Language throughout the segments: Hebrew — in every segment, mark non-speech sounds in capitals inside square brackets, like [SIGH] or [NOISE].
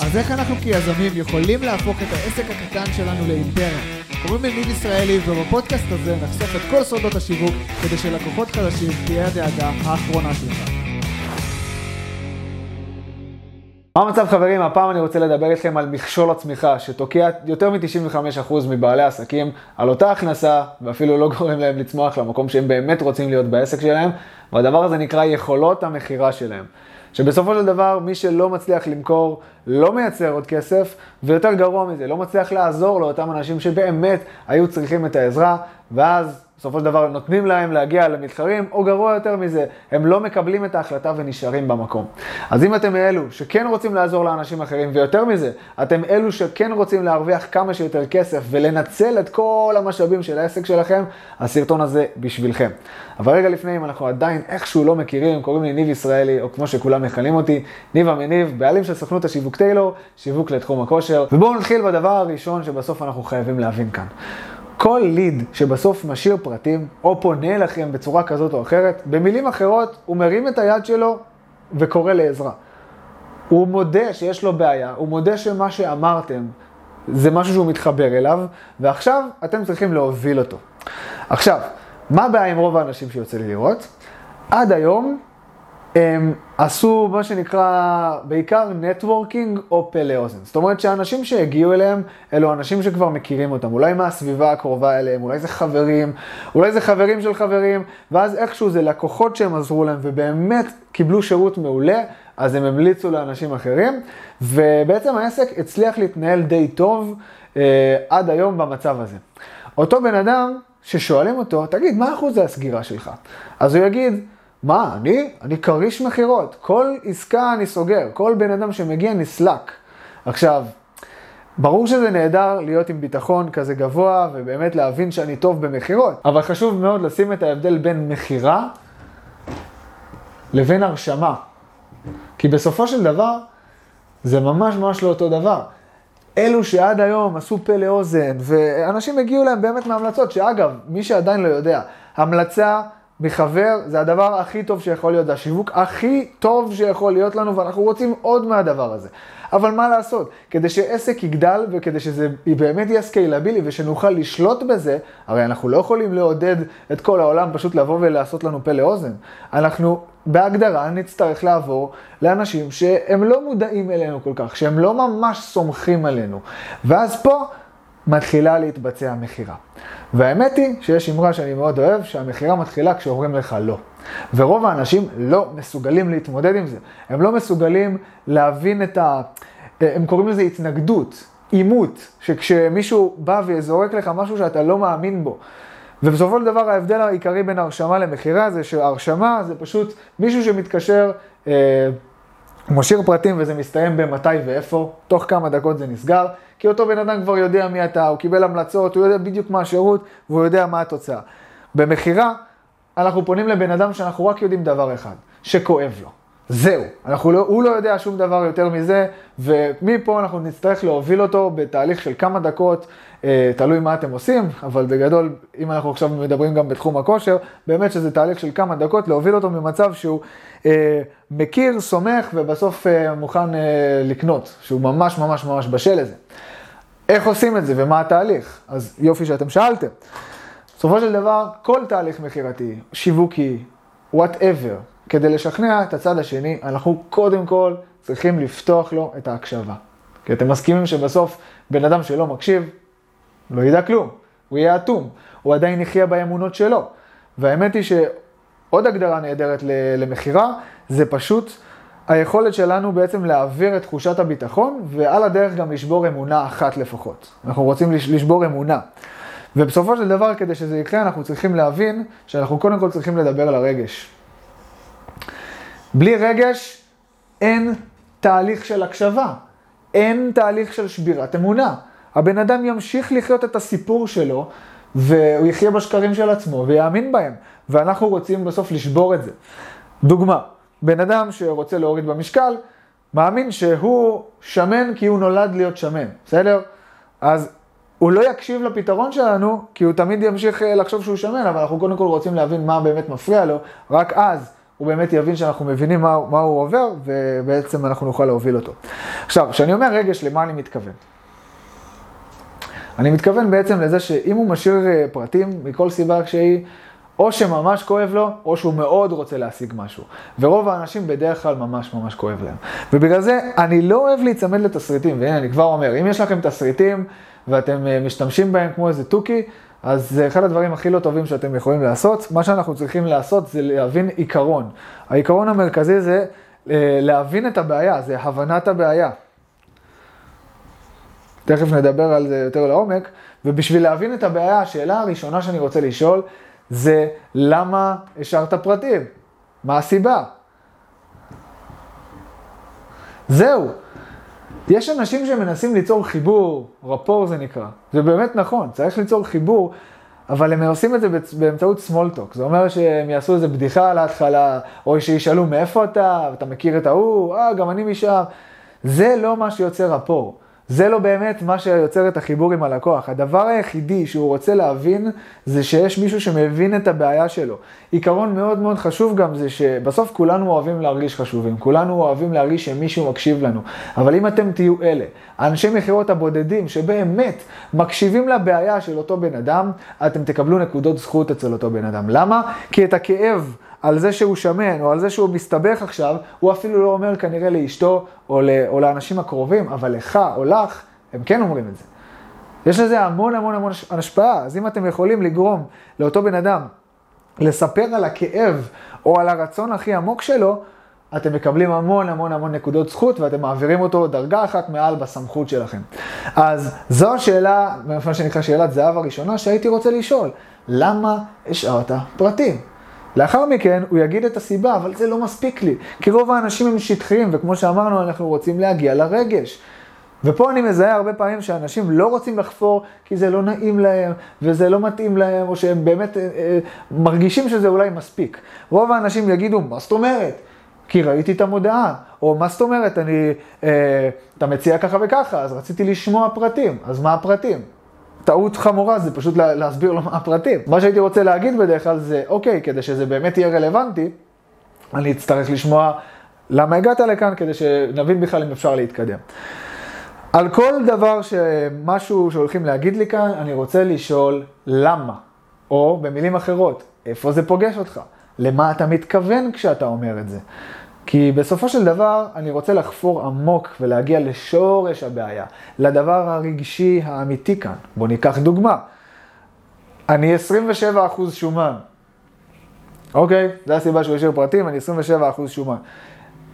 אז איך אנחנו כיזמים יכולים להפוך את העסק הקטן שלנו לאימפריה? קוראים לי ניב ישראלי ובפודקאסט הזה נחשוף את כל סודות השיווק כדי שלקוחות חדשים תהיה הדאגה האחרונה שלך. מה המצב חברים? הפעם אני רוצה לדבר איתכם על מכשול הצמיחה שתוקע יותר מ-95% מבעלי עסקים על אותה הכנסה ואפילו לא גורם להם לצמוח למקום שהם באמת רוצים להיות בעסק שלהם והדבר הזה נקרא יכולות המכירה שלהם. שבסופו של דבר מי שלא מצליח למכור לא מייצר עוד כסף, ויותר גרוע מזה, לא מצליח לעזור לאותם אנשים שבאמת היו צריכים את העזרה, ואז בסופו של דבר נותנים להם להגיע למתחרים, או גרוע יותר מזה, הם לא מקבלים את ההחלטה ונשארים במקום. אז אם אתם אלו שכן רוצים לעזור לאנשים אחרים, ויותר מזה, אתם אלו שכן רוצים להרוויח כמה שיותר כסף ולנצל את כל המשאבים של העסק שלכם, הסרטון הזה בשבילכם. אבל רגע לפני, אם אנחנו עדיין איכשהו לא מכירים, קוראים לי ניב ישראלי, או כמו שכולם מכנים אותי, ניב המניב, בעלים של סוכנות השיווק טיילור, שיווק לתחום הכושר. ובואו נתחיל בדבר הראשון שבסוף אנחנו חייבים להבין כאן. כל ליד שבסוף משאיר פרטים, או פונה אליכם בצורה כזאת או אחרת, במילים אחרות, הוא מרים את היד שלו וקורא לעזרה. הוא מודה שיש לו בעיה, הוא מודה שמה שאמרתם זה משהו שהוא מתחבר אליו, ועכשיו אתם צריכים להוביל אותו. עכשיו, מה הבעיה עם רוב האנשים שיוצא לי לראות? עד היום הם עשו מה שנקרא בעיקר נטוורקינג או פלא אוזן. זאת אומרת שאנשים שהגיעו אליהם, אלו אנשים שכבר מכירים אותם, אולי מהסביבה הקרובה אליהם, אולי זה חברים, אולי זה חברים של חברים, ואז איכשהו זה לקוחות שהם עזרו להם ובאמת קיבלו שירות מעולה, אז הם המליצו לאנשים אחרים, ובעצם העסק הצליח להתנהל די טוב אה, עד היום במצב הזה. אותו בן אדם ששואלים אותו, תגיד, מה אחוז הסגירה שלך? אז הוא יגיד, מה, אני? אני כריש מכירות. כל עסקה אני סוגר, כל בן אדם שמגיע נסלק. עכשיו, ברור שזה נהדר להיות עם ביטחון כזה גבוה ובאמת להבין שאני טוב במכירות, אבל חשוב מאוד לשים את ההבדל בין מכירה לבין הרשמה. כי בסופו של דבר, זה ממש ממש לא אותו דבר. אלו שעד היום עשו פה לאוזן, ואנשים הגיעו להם באמת מהמלצות, שאגב, מי שעדיין לא יודע, המלצה מחבר זה הדבר הכי טוב שיכול להיות, זה השיווק הכי טוב שיכול להיות לנו, ואנחנו רוצים עוד מהדבר הזה. אבל מה לעשות? כדי שעסק יגדל וכדי שזה באמת יהיה סקיילבילי ושנוכל לשלוט בזה, הרי אנחנו לא יכולים לעודד את כל העולם פשוט לבוא ולעשות לנו פה לאוזן. אנחנו בהגדרה נצטרך לעבור לאנשים שהם לא מודעים אלינו כל כך, שהם לא ממש סומכים עלינו. ואז פה מתחילה להתבצע מכירה. והאמת היא שיש אמרה שאני מאוד אוהב, שהמכירה מתחילה כשאומרים לך לא. ורוב האנשים לא מסוגלים להתמודד עם זה. הם לא מסוגלים להבין את ה... הם קוראים לזה התנגדות, עימות, שכשמישהו בא וזורק לך משהו שאתה לא מאמין בו. ובסופו של דבר ההבדל העיקרי בין הרשמה למכירה זה שהרשמה זה פשוט מישהו שמתקשר, אה, משאיר פרטים וזה מסתיים במתי ואיפה, תוך כמה דקות זה נסגר. כי אותו בן אדם כבר יודע מי אתה, הוא קיבל המלצות, הוא יודע בדיוק מה השירות, והוא יודע מה התוצאה. במכירה, אנחנו פונים לבן אדם שאנחנו רק יודעים דבר אחד, שכואב לו. זהו, אנחנו לא, הוא לא יודע שום דבר יותר מזה, ומפה אנחנו נצטרך להוביל אותו בתהליך של כמה דקות, אה, תלוי מה אתם עושים, אבל בגדול, אם אנחנו עכשיו מדברים גם בתחום הכושר, באמת שזה תהליך של כמה דקות, להוביל אותו ממצב שהוא אה, מכיר, סומך, ובסוף אה, מוכן אה, לקנות, שהוא ממש ממש ממש בשל לזה. איך עושים את זה ומה התהליך? אז יופי שאתם שאלתם. בסופו של דבר, כל תהליך מכירתי, שיווקי, whatever, כדי לשכנע את הצד השני, אנחנו קודם כל צריכים לפתוח לו את ההקשבה. כי אתם מסכימים שבסוף בן אדם שלא מקשיב, לא ידע כלום, הוא יהיה אטום, הוא עדיין יחיה באמונות שלו. והאמת היא שעוד הגדרה נהדרת למכירה, זה פשוט היכולת שלנו בעצם להעביר את תחושת הביטחון, ועל הדרך גם לשבור אמונה אחת לפחות. אנחנו רוצים לשבור אמונה. ובסופו של דבר, כדי שזה יקרה, אנחנו צריכים להבין שאנחנו קודם כל צריכים לדבר על הרגש. בלי רגש אין תהליך של הקשבה, אין תהליך של שבירת אמונה. הבן אדם ימשיך לחיות את הסיפור שלו, והוא יחיה בשקרים של עצמו ויאמין בהם, ואנחנו רוצים בסוף לשבור את זה. דוגמה, בן אדם שרוצה להוריד במשקל, מאמין שהוא שמן כי הוא נולד להיות שמן, בסדר? אז הוא לא יקשיב לפתרון שלנו, כי הוא תמיד ימשיך אה, לחשוב שהוא שמן, אבל אנחנו קודם כל רוצים להבין מה באמת מפריע לו, רק אז הוא באמת יבין שאנחנו מבינים מה, מה הוא עובר, ובעצם אנחנו נוכל להוביל אותו. עכשיו, כשאני אומר רגש, למה אני מתכוון? אני מתכוון בעצם לזה שאם הוא משאיר אה, פרטים, מכל סיבה שהיא, או שממש כואב לו, או שהוא מאוד רוצה להשיג משהו. ורוב האנשים בדרך כלל ממש ממש כואב להם. ובגלל זה אני לא אוהב להיצמד לתסריטים, והנה אני כבר אומר, אם יש לכם תסריטים ואתם אה, משתמשים בהם כמו איזה תוכי, אז זה אחד הדברים הכי לא טובים שאתם יכולים לעשות. מה שאנחנו צריכים לעשות זה להבין עיקרון. העיקרון המרכזי זה אה, להבין את הבעיה, זה הבנת הבעיה. תכף נדבר על זה יותר לעומק, ובשביל להבין את הבעיה, השאלה הראשונה שאני רוצה לשאול זה למה השארת פרטים? מה הסיבה? זהו. יש אנשים שמנסים ליצור חיבור, רפור זה נקרא. זה באמת נכון, צריך ליצור חיבור, אבל הם עושים את זה באמצעות talk. זה אומר שהם יעשו איזה בדיחה על ההתחלה, או שישאלו מאיפה אתה, ואתה מכיר את ההוא, אה, גם אני משם. זה לא מה שיוצר רפור. זה לא באמת מה שיוצר את החיבור עם הלקוח. הדבר היחידי שהוא רוצה להבין זה שיש מישהו שמבין את הבעיה שלו. עיקרון מאוד מאוד חשוב גם זה שבסוף כולנו אוהבים להרגיש חשובים, כולנו אוהבים להרגיש שמישהו מקשיב לנו. אבל אם אתם תהיו אלה, האנשי מכירות הבודדים שבאמת מקשיבים לבעיה של אותו בן אדם, אתם תקבלו נקודות זכות אצל אותו בן אדם. למה? כי את הכאב על זה שהוא שמן, או על זה שהוא מסתבך עכשיו, הוא אפילו לא אומר כנראה לאשתו או, ל, או לאנשים הקרובים, אבל לך או לך, הם כן אומרים את זה. יש לזה המון המון המון השפעה, אז אם אתם יכולים לגרום לאותו בן אדם לספר על הכאב או על הרצון הכי עמוק שלו, אתם מקבלים המון המון המון נקודות זכות ואתם מעבירים אותו דרגה אחת מעל בסמכות שלכם. אז זו השאלה, מה שנקרא שאלת זהב הראשונה שהייתי רוצה לשאול, למה השארת פרטים? לאחר מכן הוא יגיד את הסיבה, אבל זה לא מספיק לי, כי רוב האנשים הם שטחיים, וכמו שאמרנו, אנחנו רוצים להגיע לרגש. ופה אני מזהה הרבה פעמים שאנשים לא רוצים לחפור כי זה לא נעים להם, וזה לא מתאים להם, או שהם באמת אה, אה, מרגישים שזה אולי מספיק. רוב האנשים יגידו, מה זאת אומרת? כי ראיתי את המודעה, או מה זאת אומרת, אני, אה, אתה מציע ככה וככה, אז רציתי לשמוע פרטים, אז מה הפרטים? טעות חמורה זה פשוט לה, להסביר לו מה הפרטים. מה שהייתי רוצה להגיד בדרך כלל זה, אוקיי, כדי שזה באמת יהיה רלוונטי, אני אצטרך לשמוע למה הגעת לכאן, כדי שנבין בכלל אם אפשר להתקדם. על כל דבר שמשהו שהולכים להגיד לי כאן, אני רוצה לשאול למה, או במילים אחרות, איפה זה פוגש אותך? למה אתה מתכוון כשאתה אומר את זה? כי בסופו של דבר אני רוצה לחפור עמוק ולהגיע לשורש הבעיה, לדבר הרגשי האמיתי כאן. בואו ניקח דוגמה. אני 27% שומן. אוקיי, זו הסיבה שהוא השאיר פרטים, אני 27% שומן.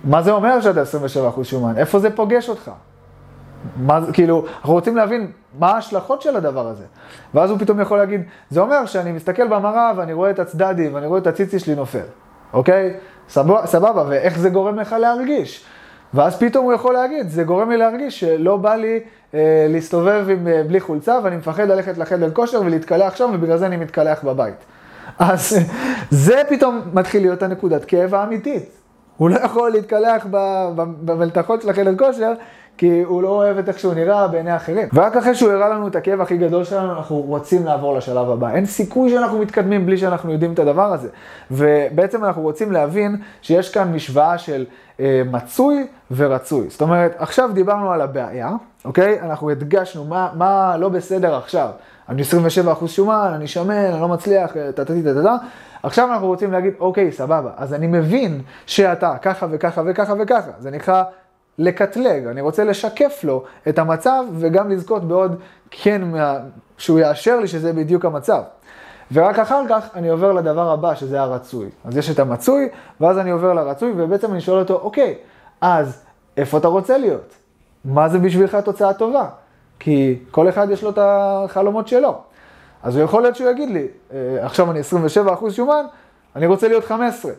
מה זה אומר שאתה 27% שומן? איפה זה פוגש אותך? מה, כאילו, אנחנו רוצים להבין מה ההשלכות של הדבר הזה. ואז הוא פתאום יכול להגיד, זה אומר שאני מסתכל במראה ואני רואה את הצדדים ואני רואה את הציצי שלי נופל, אוקיי? סבבה, סבבה, ואיך זה גורם לך להרגיש? ואז פתאום הוא יכול להגיד, זה גורם לי להרגיש שלא בא לי אה, להסתובב עם, אה, בלי חולצה ואני מפחד ללכת לחדר כושר ולהתקלח שם ובגלל זה אני מתקלח בבית. [LAUGHS] אז זה פתאום מתחיל להיות הנקודת כאב האמיתית. הוא לא יכול להתקלח במלתחות של החדר כושר, כי הוא לא אוהב את איך שהוא נראה בעיני אחרים. ורק אחרי שהוא הראה לנו את הכאב הכי גדול שלנו, אנחנו רוצים לעבור לשלב הבא. אין סיכוי שאנחנו מתקדמים בלי שאנחנו יודעים את הדבר הזה. ובעצם אנחנו רוצים להבין שיש כאן משוואה של אה, מצוי ורצוי. זאת אומרת, עכשיו דיברנו על הבעיה, אוקיי? אנחנו הדגשנו מה, מה לא בסדר עכשיו. אני 27% שומן, אני שמן, אני לא מצליח, טטטי טטטה. עכשיו אנחנו רוצים להגיד, אוקיי, סבבה, אז אני מבין שאתה ככה וככה וככה וככה. זה נקרא לקטלג, אני רוצה לשקף לו את המצב וגם לזכות בעוד כן, מה... שהוא יאשר לי שזה בדיוק המצב. ורק אחר כך אני עובר לדבר הבא, שזה הרצוי. אז יש את המצוי, ואז אני עובר לרצוי, ובעצם אני שואל אותו, אוקיי, אז איפה אתה רוצה להיות? מה זה בשבילך תוצאה טובה? כי כל אחד יש לו את החלומות שלו. אז הוא יכול להיות שהוא יגיד לי, אה, עכשיו אני 27% שומן, אני רוצה להיות 15.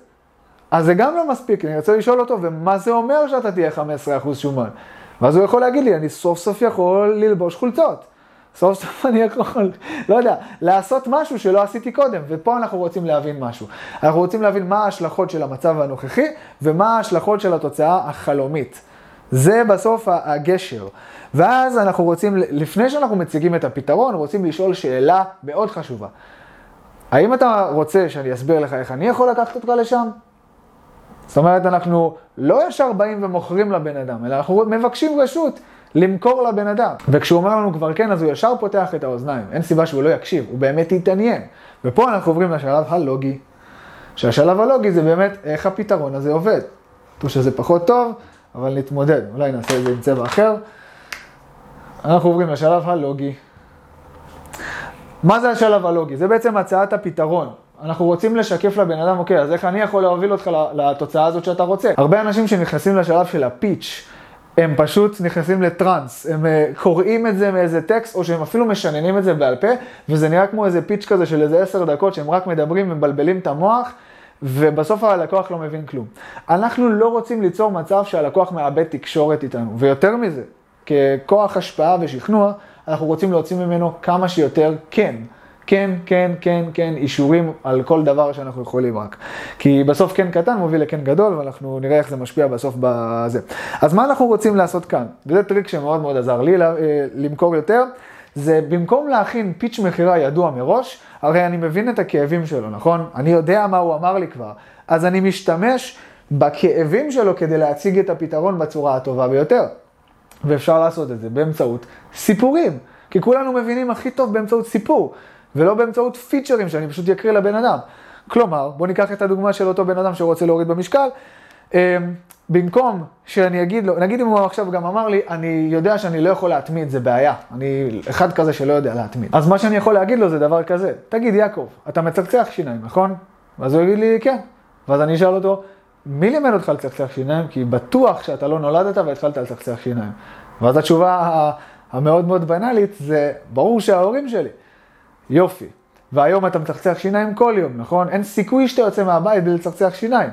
אז זה גם לא מספיק, אני רוצה לשאול אותו, ומה זה אומר שאתה תהיה 15% שומן? ואז הוא יכול להגיד לי, אני סוף סוף יכול ללבוש חולצות. סוף סוף [LAUGHS] אני יכול, לא יודע, לעשות משהו שלא עשיתי קודם, ופה אנחנו רוצים להבין משהו. אנחנו רוצים להבין מה ההשלכות של המצב הנוכחי, ומה ההשלכות של התוצאה החלומית. זה בסוף הגשר. ואז אנחנו רוצים, לפני שאנחנו מציגים את הפתרון, רוצים לשאול שאלה מאוד חשובה. האם אתה רוצה שאני אסביר לך איך אני יכול לקחת אותך לשם? זאת אומרת, אנחנו לא ישר באים ומוכרים לבן אדם, אלא אנחנו מבקשים רשות למכור לבן אדם. וכשהוא אומר לנו כבר כן, אז הוא ישר פותח את האוזניים. אין סיבה שהוא לא יקשיב, הוא באמת יתעניין. ופה אנחנו עוברים לשלב הלוגי. שהשלב הלוגי זה באמת איך הפתרון הזה עובד. או שזה פחות טוב, אבל נתמודד. אולי נעשה את זה עם צבע אחר. אנחנו עוברים לשלב הלוגי. מה זה השלב הלוגי? זה בעצם הצעת הפתרון. אנחנו רוצים לשקף לבן אדם, אוקיי, אז איך אני יכול להוביל אותך לתוצאה הזאת שאתה רוצה? הרבה אנשים שנכנסים לשלב של הפיץ', הם פשוט נכנסים לטראנס, הם אה, קוראים את זה מאיזה טקסט, או שהם אפילו משננים את זה בעל פה, וזה נראה כמו איזה פיץ' כזה של איזה עשר דקות, שהם רק מדברים ומבלבלים את המוח, ובסוף הלקוח לא מבין כלום. אנחנו לא רוצים ליצור מצב שהלקוח מאבד תקשורת איתנו, ויותר מזה, ככוח השפעה ושכנוע, אנחנו רוצים להוציא ממנו כמה שיותר כן. כן, כן, כן, כן, אישורים על כל דבר שאנחנו יכולים רק. כי בסוף כן קטן מוביל לכן גדול, ואנחנו נראה איך זה משפיע בסוף בזה. אז מה אנחנו רוצים לעשות כאן? וזה טריק שמאוד מאוד עזר לי אה, למכור יותר, זה במקום להכין פיץ' מכירה ידוע מראש, הרי אני מבין את הכאבים שלו, נכון? אני יודע מה הוא אמר לי כבר, אז אני משתמש בכאבים שלו כדי להציג את הפתרון בצורה הטובה ביותר. ואפשר לעשות את זה באמצעות סיפורים. כי כולנו מבינים הכי טוב באמצעות סיפור, ולא באמצעות פיצ'רים שאני פשוט אקריא לבן אדם. כלומר, בואו ניקח את הדוגמה של אותו בן אדם שרוצה להוריד במשקל. אמ, במקום שאני אגיד לו, נגיד אם הוא עכשיו גם אמר לי, אני יודע שאני לא יכול להתמיד, זה בעיה. אני אחד כזה שלא יודע להתמיד. אז מה שאני יכול להגיד לו זה דבר כזה, תגיד יעקב, אתה מצחצח שיניים, נכון? ואז הוא יגיד לי, כן. ואז אני אשאל אותו, מי לימד אותך לצחצח שיניים? כי בטוח שאתה לא נולדת והתחלת לצחצח שיניים. ואז התשובה המאוד מאוד בנאלית זה, ברור שההורים שלי. יופי. והיום אתה מצחצח שיניים כל יום, נכון? אין סיכוי שאתה יוצא מהבית בלי לצחצח שיניים.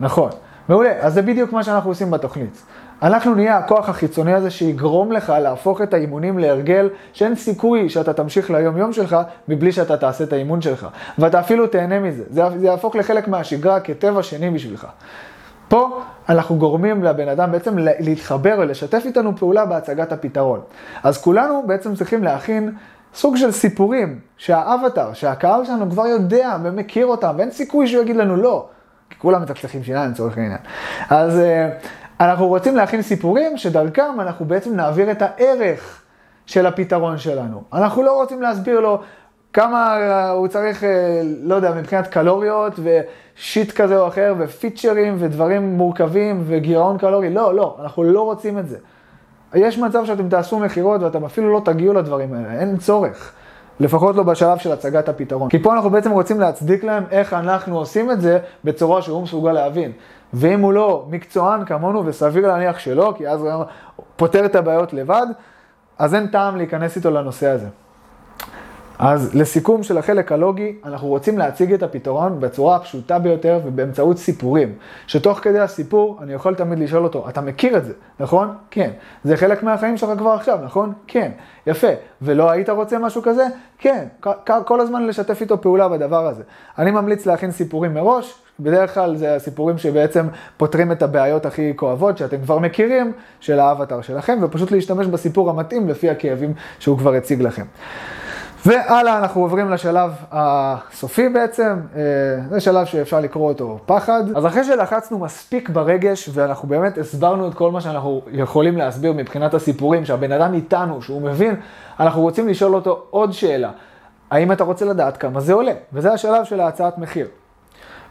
נכון. מעולה, אז זה בדיוק מה שאנחנו עושים בתוכנית. אנחנו נהיה הכוח החיצוני הזה שיגרום לך להפוך את האימונים להרגל שאין סיכוי שאתה תמשיך ליום יום שלך מבלי שאתה תעשה את האימון שלך. ואתה אפילו תהנה מזה. זה, זה יהפוך לחלק מהשגרה כטבע שני בשבילך. פה אנחנו גורמים לבן אדם בעצם להתחבר ולשתף איתנו פעולה בהצגת הפתרון. אז כולנו בעצם צריכים להכין סוג של סיפורים שהאבטר, שהקהל שלנו כבר יודע ומכיר אותם, ואין סיכוי שהוא יגיד לנו לא, כי כולם מצחצחים שיניים לצורך העניין. אז uh, אנחנו רוצים להכין סיפורים שדרכם אנחנו בעצם נעביר את הערך של הפתרון שלנו. אנחנו לא רוצים להסביר לו כמה uh, הוא צריך, uh, לא יודע, מבחינת קלוריות ושיט כזה או אחר, ופיצ'רים ודברים מורכבים וגירעון קלורי, לא, לא, אנחנו לא רוצים את זה. יש מצב שאתם תעשו מכירות ואתם אפילו לא תגיעו לדברים האלה, אין צורך. לפחות לא בשלב של הצגת הפתרון. כי פה אנחנו בעצם רוצים להצדיק להם איך אנחנו עושים את זה בצורה שהוא מסוגל להבין. ואם הוא לא מקצוען כמונו, וסביר להניח שלא, כי אז הוא פותר את הבעיות לבד, אז אין טעם להיכנס איתו לנושא הזה. אז לסיכום של החלק הלוגי, אנחנו רוצים להציג את הפתרון בצורה הפשוטה ביותר ובאמצעות סיפורים. שתוך כדי הסיפור, אני יכול תמיד לשאול אותו, אתה מכיר את זה, נכון? כן. זה חלק מהחיים שלך כבר עכשיו, נכון? כן. יפה. ולא היית רוצה משהו כזה? כן. כל הזמן לשתף איתו פעולה בדבר הזה. אני ממליץ להכין סיפורים מראש, בדרך כלל זה הסיפורים שבעצם פותרים את הבעיות הכי כואבות שאתם כבר מכירים של האבטר שלכם, ופשוט להשתמש בסיפור המתאים לפי הכאבים שהוא כבר הציג לכם. והלאה אנחנו עוברים לשלב הסופי בעצם, אה, זה שלב שאפשר לקרוא אותו פחד. אז אחרי שלחצנו מספיק ברגש ואנחנו באמת הסברנו את כל מה שאנחנו יכולים להסביר מבחינת הסיפורים, שהבן אדם איתנו, שהוא מבין, אנחנו רוצים לשאול אותו עוד שאלה. האם אתה רוצה לדעת כמה זה עולה? וזה השלב של ההצעת מחיר.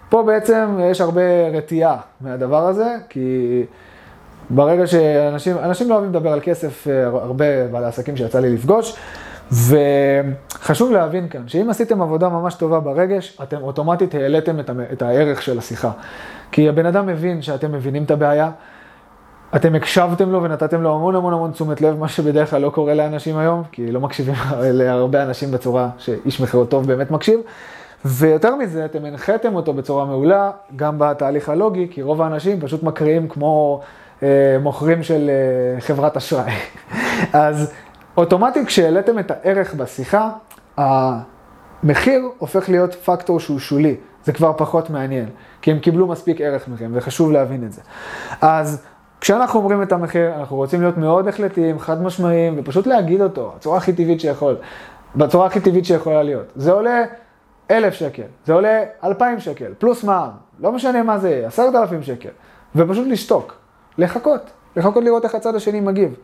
פה בעצם יש הרבה רתיעה מהדבר הזה, כי ברגע שאנשים, אנשים לא אוהבים לדבר על כסף, אה, הרבה בעלי עסקים שיצא לי לפגוש. וחשוב להבין כאן, שאם עשיתם עבודה ממש טובה ברגש, אתם אוטומטית העליתם את הערך של השיחה. כי הבן אדם מבין שאתם מבינים את הבעיה, אתם הקשבתם לו ונתתם לו המון המון המון תשומת לב, מה שבדרך כלל לא קורה לאנשים היום, כי לא מקשיבים [LAUGHS] להרבה אנשים בצורה שאיש מכירות טוב באמת מקשיב. ויותר מזה, אתם הנחיתם אותו בצורה מעולה, גם בתהליך הלוגי, כי רוב האנשים פשוט מקריאים כמו אה, מוכרים של אה, חברת אשראי. [LAUGHS] אז אוטומטית כשהעליתם את הערך בשיחה, המחיר הופך להיות פקטור שהוא שולי. זה כבר פחות מעניין, כי הם קיבלו מספיק ערך מכם, וחשוב להבין את זה. אז כשאנחנו אומרים את המחיר, אנחנו רוצים להיות מאוד החלטיים, חד משמעיים, ופשוט להגיד אותו, בצורה הכי טבעית שיכול, בצורה הכי טבעית שיכולה להיות. זה עולה אלף שקל, זה עולה אלפיים שקל, פלוס מע"מ, לא משנה מה זה, עשרת אלפים שקל, ופשוט לשתוק, לחכות, לחכות לראות איך הצד השני מגיב.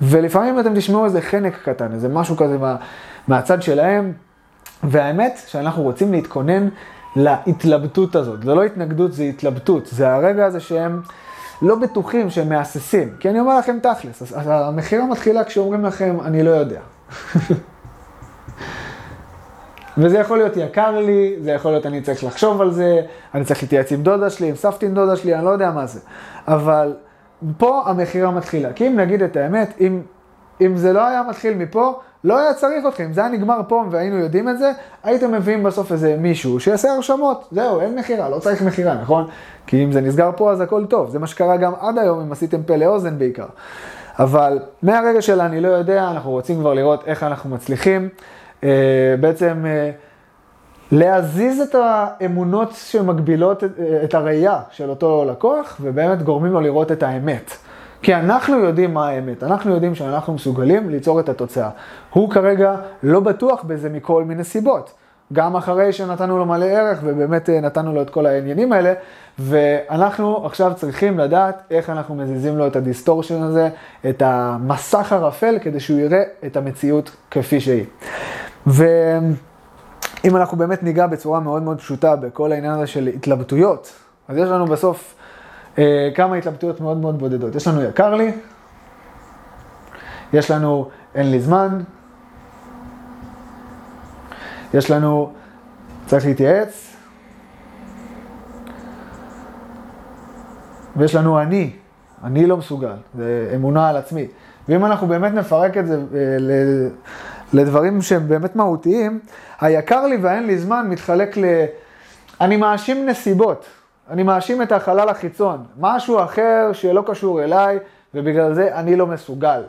ולפעמים אתם תשמעו איזה חנק קטן, איזה משהו כזה מה, מהצד שלהם, והאמת שאנחנו רוצים להתכונן להתלבטות הזאת. זה לא התנגדות, זה התלבטות. זה הרגע הזה שהם לא בטוחים, שהם מהססים. כי אני אומר לכם תכלס, אז המכירה מתחילה כשאומרים לכם, אני לא יודע. [LAUGHS] וזה יכול להיות יקר לי, זה יכול להיות אני צריך לחשוב על זה, אני צריך להתייעץ עם דודה שלי, עם סבתא עם דודה שלי, אני לא יודע מה זה. אבל פה המכירה מתחילה. כי אם נגיד את האמת, אם, אם זה לא היה מתחיל מפה, לא היה צריך אתכם. זה היה נגמר פה והיינו יודעים את זה, הייתם מביאים בסוף איזה מישהו שיעשה הרשמות. זהו, אין מכירה, לא צריך מכירה, נכון? כי אם זה נסגר פה אז הכל טוב. זה מה שקרה גם עד היום, אם עשיתם פה לאוזן בעיקר. אבל מהרגע של אני לא יודע, אנחנו רוצים כבר לראות איך אנחנו מצליחים. אה, בעצם אה, להזיז את האמונות שמגבילות את הראייה של אותו לקוח, ובאמת גורמים לו לראות את האמת. כי אנחנו יודעים מה האמת, אנחנו יודעים שאנחנו מסוגלים ליצור את התוצאה. הוא כרגע לא בטוח בזה מכל מיני סיבות. גם אחרי שנתנו לו מלא ערך ובאמת אה, נתנו לו את כל העניינים האלה, ואנחנו עכשיו צריכים לדעת איך אנחנו מזיזים לו את ה distortion הזה, את המסך ערפל, כדי שהוא יראה את המציאות כפי שהיא. ואם אנחנו באמת ניגע בצורה מאוד מאוד פשוטה בכל העניין הזה של התלבטויות, אז יש לנו בסוף אה, כמה התלבטויות מאוד מאוד בודדות. יש לנו יקר לי, יש לנו אין לי זמן, יש לנו צריך להתייעץ, ויש לנו אני, אני לא מסוגל, זה אמונה על עצמי. ואם אנחנו באמת נפרק את זה אה, לדברים שהם באמת מהותיים, היקר לי והאין לי זמן מתחלק ל... אני מאשים נסיבות. אני מאשים את החלל החיצון, משהו אחר שלא קשור אליי, ובגלל זה אני לא מסוגל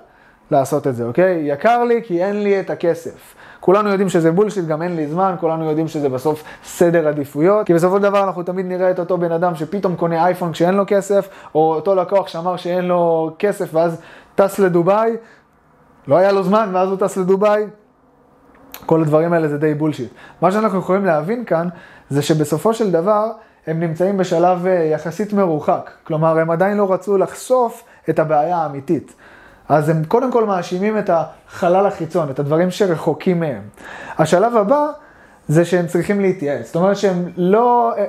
לעשות את זה, אוקיי? יקר לי כי אין לי את הכסף. כולנו יודעים שזה בולשיט, גם אין לי זמן, כולנו יודעים שזה בסוף סדר עדיפויות, כי בסופו של דבר אנחנו תמיד נראה את אותו בן אדם שפתאום קונה אייפון כשאין לו כסף, או אותו לקוח שאמר שאין לו כסף ואז טס לדובאי, לא היה לו זמן ואז הוא טס לדובאי. כל הדברים האלה זה די בולשיט. מה שאנחנו יכולים להבין כאן, זה שבסופו של דבר, הם נמצאים בשלב אה, יחסית מרוחק. כלומר, הם עדיין לא רצו לחשוף את הבעיה האמיתית. אז הם קודם כל מאשימים את החלל החיצון, את הדברים שרחוקים מהם. השלב הבא זה שהם צריכים להתייעץ. זאת אומרת שהם לא, אה,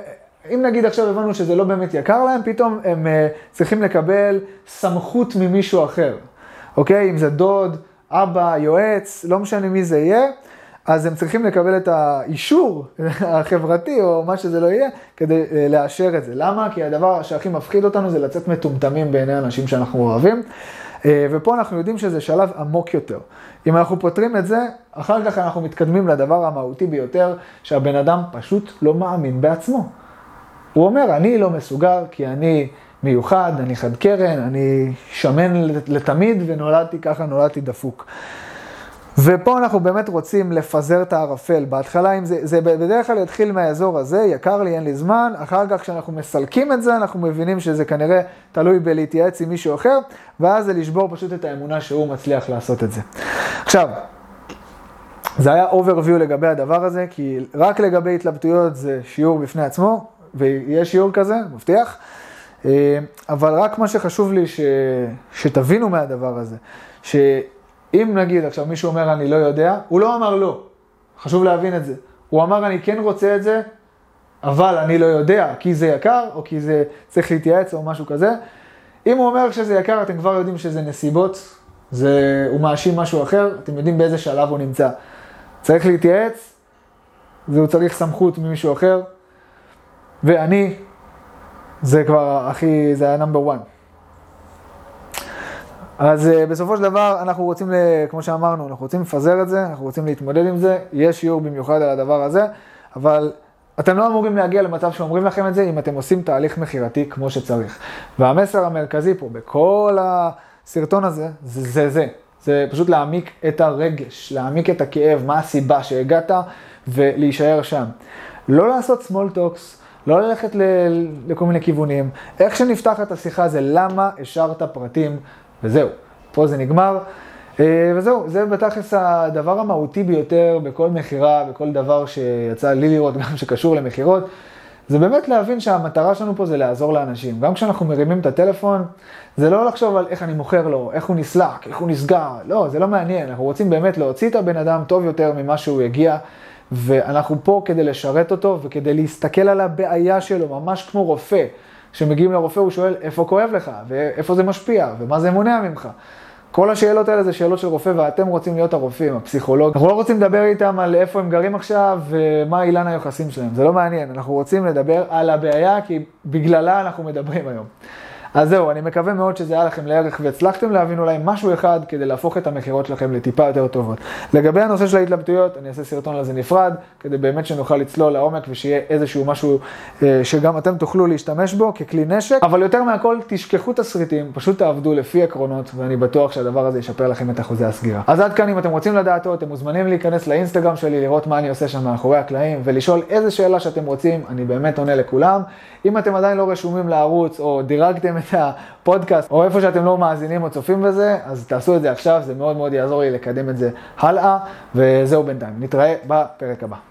אם נגיד עכשיו הבנו שזה לא באמת יקר להם, פתאום הם אה, צריכים לקבל סמכות ממישהו אחר. אוקיי? אם זה דוד, אבא, יועץ, לא משנה מי זה יהיה. אז הם צריכים לקבל את האישור [LAUGHS] החברתי, או מה שזה לא יהיה, כדי אה, לאשר את זה. למה? כי הדבר שהכי מפחיד אותנו זה לצאת מטומטמים בעיני אנשים שאנחנו אוהבים. אה, ופה אנחנו יודעים שזה שלב עמוק יותר. אם אנחנו פותרים את זה, אחר כך אנחנו מתקדמים לדבר המהותי ביותר, שהבן אדם פשוט לא מאמין בעצמו. הוא אומר, אני לא מסוגל כי אני מיוחד, אני חד קרן, אני שמן לתמיד ונולדתי ככה, נולדתי דפוק. ופה אנחנו באמת רוצים לפזר את הערפל. בהתחלה, אם זה, זה בדרך כלל יתחיל מהאזור הזה, יקר לי, אין לי זמן, אחר כך כשאנחנו מסלקים את זה, אנחנו מבינים שזה כנראה תלוי בלהתייעץ עם מישהו אחר, ואז זה לשבור פשוט את האמונה שהוא מצליח לעשות את זה. עכשיו, זה היה overview לגבי הדבר הזה, כי רק לגבי התלבטויות זה שיעור בפני עצמו, ויש שיעור כזה, מבטיח. אה, אבל רק מה שחשוב לי ש... שתבינו מהדבר הזה, ש... אם נגיד עכשיו מישהו אומר אני לא יודע, הוא לא אמר לא. חשוב להבין את זה. הוא אמר אני כן רוצה את זה, אבל אני לא יודע כי זה יקר, או כי זה צריך להתייעץ או משהו כזה. אם הוא אומר שזה יקר, אתם כבר יודעים שזה נסיבות, זה, הוא מאשים משהו אחר, אתם יודעים באיזה שלב הוא נמצא. צריך להתייעץ, והוא צריך סמכות ממישהו אחר, ואני, זה כבר הכי, זה ה-number one. אז uh, בסופו של דבר אנחנו רוצים, כמו שאמרנו, אנחנו רוצים לפזר את זה, אנחנו רוצים להתמודד עם זה, יש שיעור במיוחד על הדבר הזה, אבל אתם לא אמורים להגיע למצב שאומרים לכם את זה אם אתם עושים תהליך מכירתי כמו שצריך. והמסר המרכזי פה בכל הסרטון הזה, זה זה זה. זה פשוט להעמיק את הרגש, להעמיק את הכאב, מה הסיבה שהגעת ולהישאר שם. לא לעשות small talks, לא ללכת ל, לכל מיני כיוונים. איך שנפתח את השיחה זה למה השארת פרטים וזהו, פה זה נגמר. אה, וזהו, זה בתכלס הדבר המהותי ביותר בכל מכירה, בכל דבר שיצא לי לראות [LAUGHS] גם שקשור למכירות. זה באמת להבין שהמטרה שלנו פה זה לעזור לאנשים. גם כשאנחנו מרימים את הטלפון, זה לא לחשוב על איך אני מוכר לו, איך הוא נסלק, איך הוא נסגר, לא, זה לא מעניין. אנחנו רוצים באמת להוציא את הבן אדם טוב יותר ממה שהוא הגיע, ואנחנו פה כדי לשרת אותו וכדי להסתכל על הבעיה שלו, ממש כמו רופא. כשמגיעים לרופא הוא שואל איפה כואב לך, ואיפה זה משפיע, ומה זה מונע ממך. כל השאלות האלה זה שאלות של רופא, ואתם רוצים להיות הרופאים, הפסיכולוג. אנחנו לא רוצים לדבר איתם על איפה הם גרים עכשיו ומה אילן היוחסים שלהם, זה לא מעניין. אנחנו רוצים לדבר על הבעיה, כי בגללה אנחנו מדברים היום. אז זהו, אני מקווה מאוד שזה היה לכם לערך והצלחתם להבין אולי משהו אחד כדי להפוך את המכירות שלכם לטיפה יותר טובות. לגבי הנושא של ההתלבטויות, אני אעשה סרטון על זה נפרד, כדי באמת שנוכל לצלול לעומק ושיהיה איזשהו משהו אה, שגם אתם תוכלו להשתמש בו ככלי נשק, אבל יותר מהכל, תשכחו תסריטים, פשוט תעבדו לפי עקרונות, ואני בטוח שהדבר הזה ישפר לכם את אחוזי הסגירה. אז עד כאן, אם אתם רוצים לדעת אתם מוזמנים להיכנס לאינסטגרם שלי, לראות מה אני עושה שם מאחורי הקלעים, ולשאול איזה שאלה שאתם רוצים, אני באמת עונה לכולם. אם אתם עדיין לא רשומים לערוץ, או דירגתם את הפודקאסט, או איפה שאתם לא מאזינים או צופים בזה, אז תעשו את זה עכשיו, זה מאוד מאוד יעזור לי לקדם את זה הלאה, וזהו בינתיים. נתראה בפרק הבא.